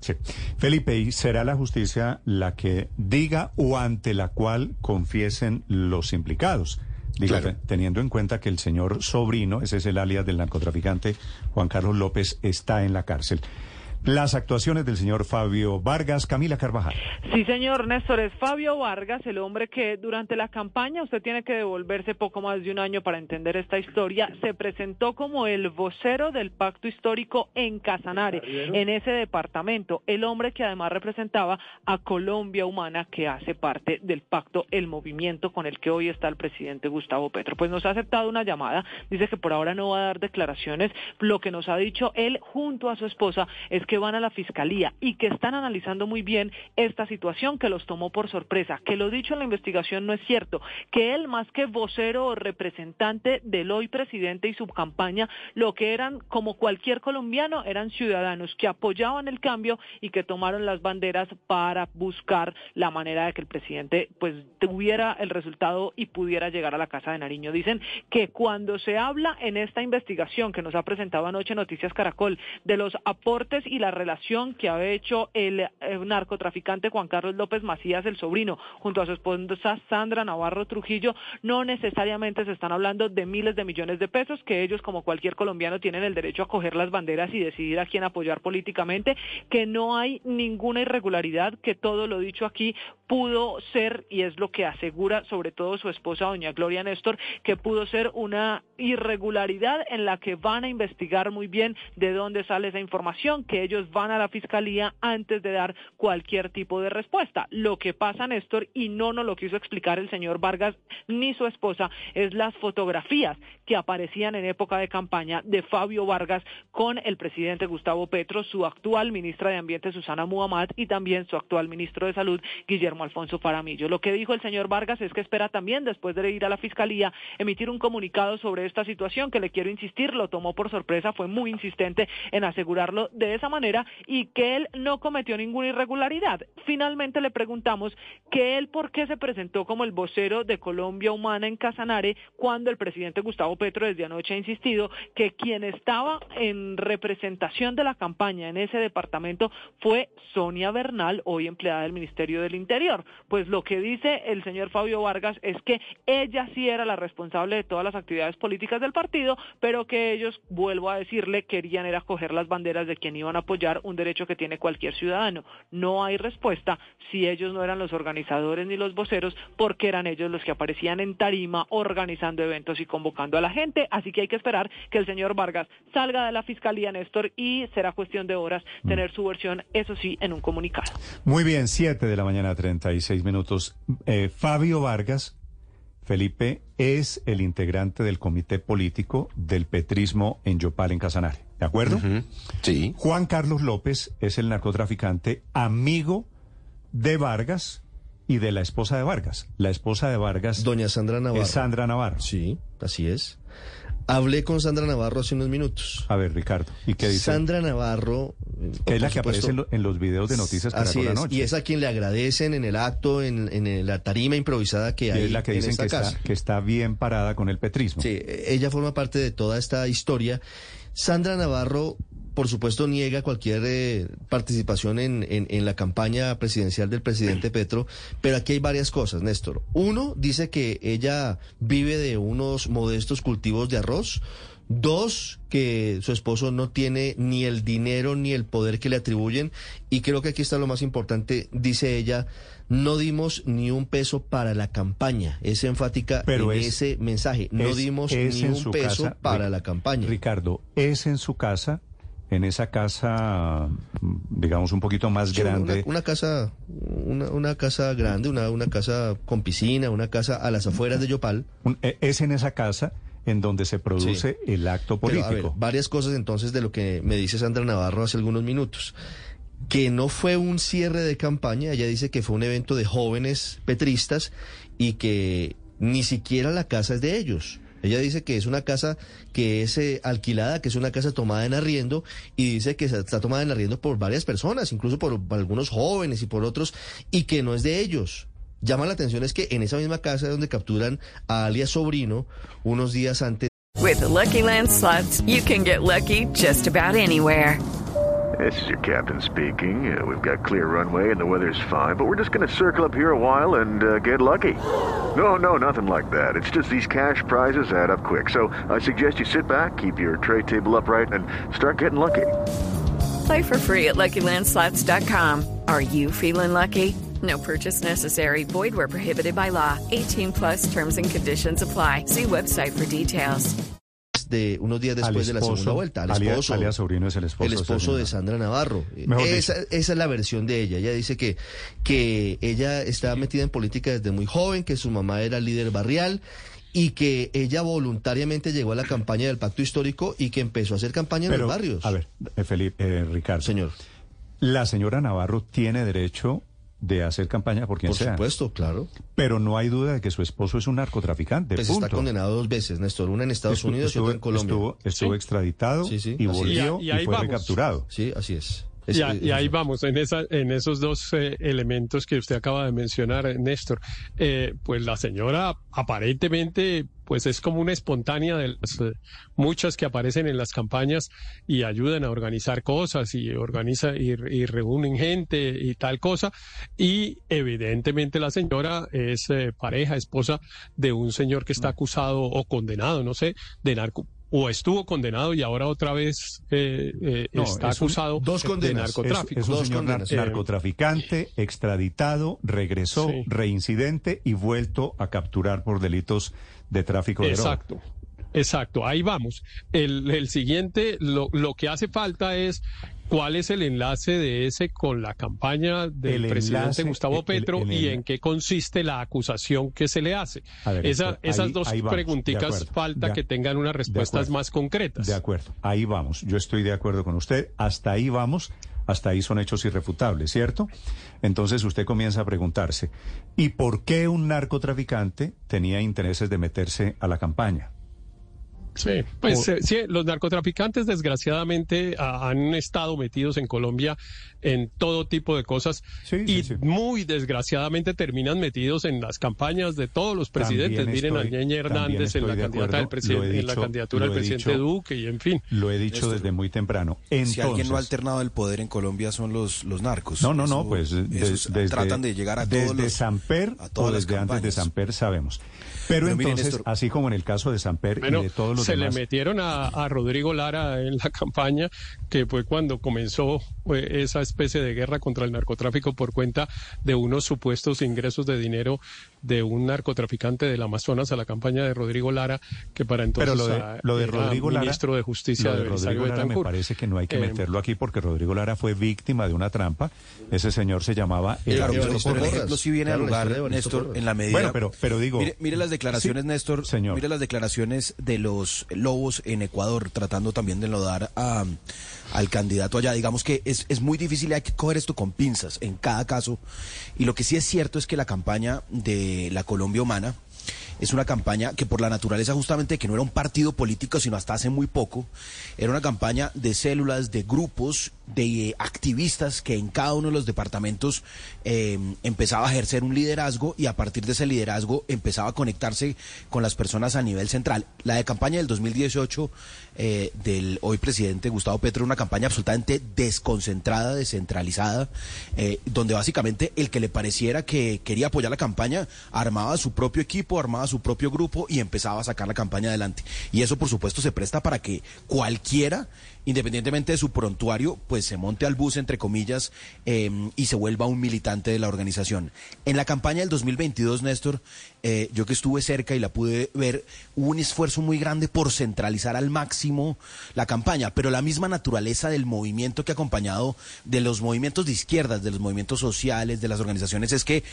Sí. Felipe, ¿y será la justicia la que diga o ante la cual confiesen los implicados? Digo, Claro. te- teniendo en cuenta que el señor sobrino, ese es el alias del narcotraficante Juan Carlos López, está en la cárcel. Las actuaciones del señor Fabio Vargas, Camila Carvajal. Sí, señor Néstor, es Fabio Vargas, el hombre que durante la campaña, usted tiene que devolverse poco más de un año para entender esta historia, se presentó como el vocero del pacto histórico en Casanare, en ese departamento, el hombre que además representaba a Colombia Humana, que hace parte del pacto, el movimiento con el que hoy está el presidente Gustavo Petro. Pues nos ha aceptado una llamada, dice que por ahora no va a dar declaraciones, lo que nos ha dicho él junto a su esposa es que van a la fiscalía y que están analizando muy bien esta situación que los tomó por sorpresa, que lo dicho en la investigación no es cierto, que él más que vocero o representante del hoy presidente y su campaña, lo que eran como cualquier colombiano eran ciudadanos que apoyaban el cambio y que tomaron las banderas para buscar la manera de que el presidente pues tuviera el resultado y pudiera llegar a la casa de Nariño. Dicen que cuando se habla en esta investigación que nos ha presentado anoche Noticias Caracol de los aportes y la relación que ha hecho el, eh, narcotraficante Juan Carlos López Macías, el sobrino, junto a su esposa Sandra Navarro Trujillo, no necesariamente se están hablando de miles de millones de pesos, que ellos, como cualquier colombiano, tienen el derecho a coger las banderas y decidir a quién apoyar políticamente, que no hay ninguna irregularidad, que todo lo dicho aquí pudo ser, y es lo que asegura sobre todo su esposa, doña Gloria Néstor, que pudo ser una irregularidad en la que van a investigar muy bien de dónde sale esa información, que ellos van a la fiscalía antes de dar cualquier tipo de respuesta. Lo que pasa, Néstor, y no nos lo quiso explicar el señor Vargas ni su esposa, es las fotografías que aparecían en época de campaña de Fabio Vargas con el presidente Gustavo Petro, su actual ministra de Ambiente Susana Muhammad y también su actual ministro de Salud Guillermo Alfonso Paramillo. Lo que dijo el señor Vargas es que espera también, después de ir a la fiscalía, emitir un comunicado sobre esta situación que le quiero insistir, lo tomó por sorpresa, fue muy insistente en asegurarlo de esa manera y que él no cometió ninguna irregularidad. Finalmente le preguntamos que él por qué se presentó como el vocero de Colombia Humana en Casanare cuando el presidente Gustavo Petro desde anoche ha insistido que quien estaba en representación de la campaña en ese departamento fue Sonia Bernal, hoy empleada del Ministerio del Interior. Pues lo que dice el señor Fabio Vargas es que ella sí era la responsable de todas las actividades políticas del partido, pero que ellos, vuelvo a decirle, querían era coger las banderas de quien iban a apoyar un derecho que tiene cualquier ciudadano. No hay respuesta si ellos no eran los organizadores ni los voceros, porque eran ellos los que aparecían en tarima organizando eventos y convocando a la gente. Así que hay que esperar que el señor Vargas salga de la fiscalía, Néstor, y será cuestión de horas tener su versión, eso sí, en un comunicado. Muy bien, 7 de la mañana, 36 minutos. Eh, Fabio Vargas, Felipe, es el integrante del comité político del petrismo en Yopal, en Casanare. ¿De acuerdo? Sí. Juan Carlos López es el narcotraficante amigo de Vargas y de la esposa de Vargas. La esposa de Vargas Doña Sandra Navarro. es Sandra Navarro. Sí, así es. Hablé con Sandra Navarro hace unos minutos. A ver, Ricardo, ¿y qué dice? Sandra Navarro. eh, que es la que aparece en, lo- en los videos de Noticias Así Caracol es, anoche. y es a quien le agradecen en el acto, en, en la tarima improvisada que Y hay es la que en dicen esta que está, casa. que está bien parada con el petrismo. Sí, ella forma parte de toda esta historia. Sandra Navarro, por supuesto, niega cualquier eh, participación en, en- en la campaña presidencial del presidente Petro, pero aquí hay varias cosas, Néstor. Uno, dice que ella vive de unos modestos cultivos de arroz. Dos, que su esposo no tiene ni el dinero ni el poder que le atribuyen. Y creo que aquí está lo más importante, dice ella, no dimos ni un peso para la campaña. Es enfática Pero en es- ese mensaje. No es- dimos es ni un peso casa, para la campaña. Ricardo, es en su casa, en esa casa, digamos, un poquito más Sí, grande. Una, casa, una, una casa grande, una, una casa con piscina, una casa a las afueras de Yopal. Eh, es en esa casa en donde se produce el acto Pero, a ver, político. varias cosas entonces de lo que me dice Sandra Navarro hace algunos minutos. Que no fue un cierre de campaña, ella dice que fue un evento de jóvenes petristas y que ni siquiera la casa es de ellos. Ella dice que es una casa que es eh, alquilada, que es una casa tomada en arriendo y dice que está tomada en arriendo por varias personas, incluso por, por algunos jóvenes y por otros, y que no es de ellos. Llama la atención es que en esa misma casa donde capturan a alias Sobrino unos días antes. With the Lucky Land slots, you can get lucky just about anywhere. This is your captain speaking. Uh, we've got clear runway and the weather's fine, but we're just going to circle up here a while and uh, get lucky. No, no, nothing like that. It's just these cash prizes add up quick. So I suggest you sit back, keep your tray table upright, and start getting lucky. Play for free at LuckyLandSlots.com. Are you feeling lucky? No purchase necessary. Void where prohibited by law. 18 plus terms and conditions apply. See website for details. de unos días después de la esposo, segunda vuelta. Al esposo, alias Sobrino es el esposo el esposo de Sandra. Navarro. Esa, esa es la versión de ella. Ella dice que, que ella está metida en política desde muy joven, que su mamá era líder barrial y que ella voluntariamente llegó a la campaña del pacto histórico y que empezó a hacer campaña en Pero, los barrios. a ver, eh, Felipe, eh, Ricardo. Señor, La señora Navarro tiene derecho de hacer campaña por quien por sea. supuesto, claro. Pero no hay duda de que su esposo es un narcotraficante. Pues punto. está condenado dos veces, Néstor. Una en Estados Unidos y otra en Colombia. estuvo- estuvo Sí. extraditado Sí, sí, y volvió Y fue vamos. recapturado. Sí, así es. Es- Y, a- y ahí vamos, en, esa, en esos dos eh, elementos que usted acaba de mencionar, eh, Néstor. Eh, pues la señora aparentemente pues es como una espontánea de las eh, muchas que aparecen en las campañas y ayudan a organizar cosas y organiza y, y reúnen gente y tal cosa. Y evidentemente la señora es pareja, esposa de un señor que está acusado o condenado, no sé, de narco o estuvo condenado y ahora otra vez eh, eh, No, está es un- acusado dos de condenas. Narcotráfico. es un Dos señor condenas. Eh, narcotraficante, extraditado, regresó, Sí. reincidente y vuelto a capturar por delitos de tráfico de droga. Exacto. Exacto, ahí vamos. El, el siguiente, lo, lo que hace falta es cuál es el enlace de ese con la campaña del El presidente enlace, Gustavo el- Petro el- y en qué consiste la acusación que se le hace. Ver, Esa- esto- ahí- esas dos ahí preguntitas acuerdo, falta de- que tengan unas respuestas acuerdo. más concretas. De acuerdo, ahí vamos. Yo estoy de acuerdo con usted. Hasta ahí vamos. Hasta ahí son hechos irrefutables, ¿cierto? Entonces usted comienza a preguntarse, ¿y por qué un narcotraficante tenía intereses de meterse a la campaña? Sí, pues O- eh, sí, los narcotraficantes desgraciadamente han estado metidos en Colombia en todo tipo de cosas Sí, y sí, sí. muy desgraciadamente terminan metidos en las campañas de todos los presidentes. También Miren estoy- a Ñeñe Hernández en la de candidata acuerdo, del presidente, en la candidatura del presidente dicho- Duque y en fin. Lo he dicho desde muy temprano. Entonces, si alguien no ha alternado el poder en Colombia son los, los narcos. No, no, no, pues de- esos desde, tratan de llegar a todos desde los, Samper a o todas las desde antes de. Samper sabemos. Pero, entonces, así como en el caso de Samper Bueno, y de todos los se demás, le metieron a, a Rodrigo Lara en la campaña, que fue cuando comenzó esa especie de guerra contra el narcotráfico por cuenta de unos supuestos ingresos de dinero de un narcotraficante del Amazonas a la campaña de Rodrigo Lara, que para entonces pero lo de, lo de era Rodrigo Lara, ministro de Justicia lo de Rodrigo Lara me parece que no hay que Eh, meterlo aquí porque Rodrigo Lara fue víctima de una trampa. Ese señor se llamaba Claro, Evaristo pero, pero el ejemplo sí viene Claro, al lugar, Néstor, Porras. en la medida... Bueno, pero, pero digo, Mire, mire las declaraciones, Sí, Néstor. señor. Mire las declaraciones de los lobos en Ecuador, tratando también de enlodar a, al candidato allá. Digamos que es, es muy difícil, hay que coger esto con pinzas en cada caso. Y lo que sí es cierto es que la campaña de la Colombia Humana es una campaña que por la naturaleza justamente que no era un partido político, sino hasta hace muy poco, era una campaña de células, de grupos, de activistas que en cada uno de los departamentos eh, empezaba a ejercer un liderazgo y a partir de ese liderazgo empezaba a conectarse con las personas a nivel central. La de campaña del 2018 eh, del hoy presidente Gustavo Petro, una campaña absolutamente desconcentrada, descentralizada, eh, donde básicamente el que le pareciera que quería apoyar la campaña armaba su propio equipo, armaba su propio grupo y empezaba a sacar la campaña adelante. Y eso por supuesto se presta para que cualquiera, independientemente de su prontuario, pues pues se monte al bus, entre comillas, eh, y se vuelva un militante de la organización. En la campaña del 2022, Néstor, eh, yo que estuve cerca y la pude ver, hubo un esfuerzo muy grande por centralizar al máximo la campaña, pero la misma naturaleza del movimiento que ha acompañado de los movimientos de izquierdas, de los movimientos sociales, de las organizaciones, es que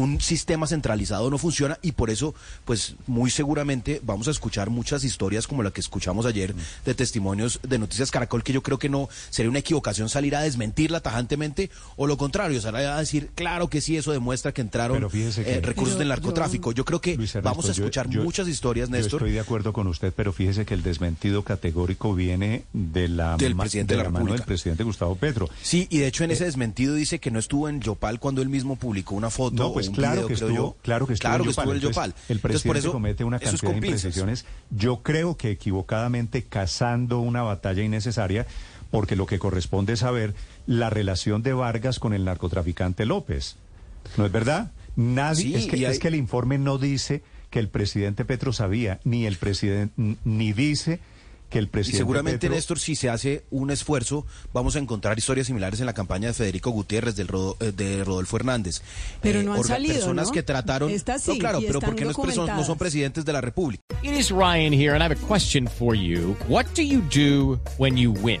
un sistema centralizado no funciona y por eso, pues muy seguramente vamos a escuchar muchas historias como la que escuchamos ayer de testimonios de Noticias Caracol, que yo creo que no sería una equivocación salir a desmentirla tajantemente o lo contrario, salir a decir, claro que sí, eso demuestra que entraron Pero fíjese que- eh, recursos del narcotráfico. Yo, creo que Ernesto, vamos a escuchar yo- muchas historias, Yo Néstor. estoy de acuerdo con usted, pero fíjese que el desmentido categórico viene de la, Del presidente de la mano República. del presidente Gustavo Petro. Sí, y de hecho Eh, en ese desmentido dice que no estuvo en Yopal cuando él mismo publicó una foto No, pues un claro video, que creo estuvo, yo. claro que estuvo Claro que estuvo Entonces, Yopal. El Entonces, presidente por eso, comete una cantidad de imprecisiones. Yo creo que equivocadamente cazando una batalla innecesaria, porque lo que corresponde es saber la relación de Vargas con el narcotraficante López. ¿No es verdad? Nadie, Sí, es, que, hay- es que el informe no dice que el presidente Petro sabía, ni el presidente, ni dice que el Y presidente seguramente, Petro- Néstor, si se hace un esfuerzo, vamos a encontrar historias similares en la campaña de Federico Gutiérrez, del Rodo- eh, de Rodolfo Hernández. Pero no han salido, Personas ¿no? que trataron... Estas sí, no, claro, y pero porque no, es no son presidentes de la República. It is Ryan here, and I have a question for you. What do you do when you win?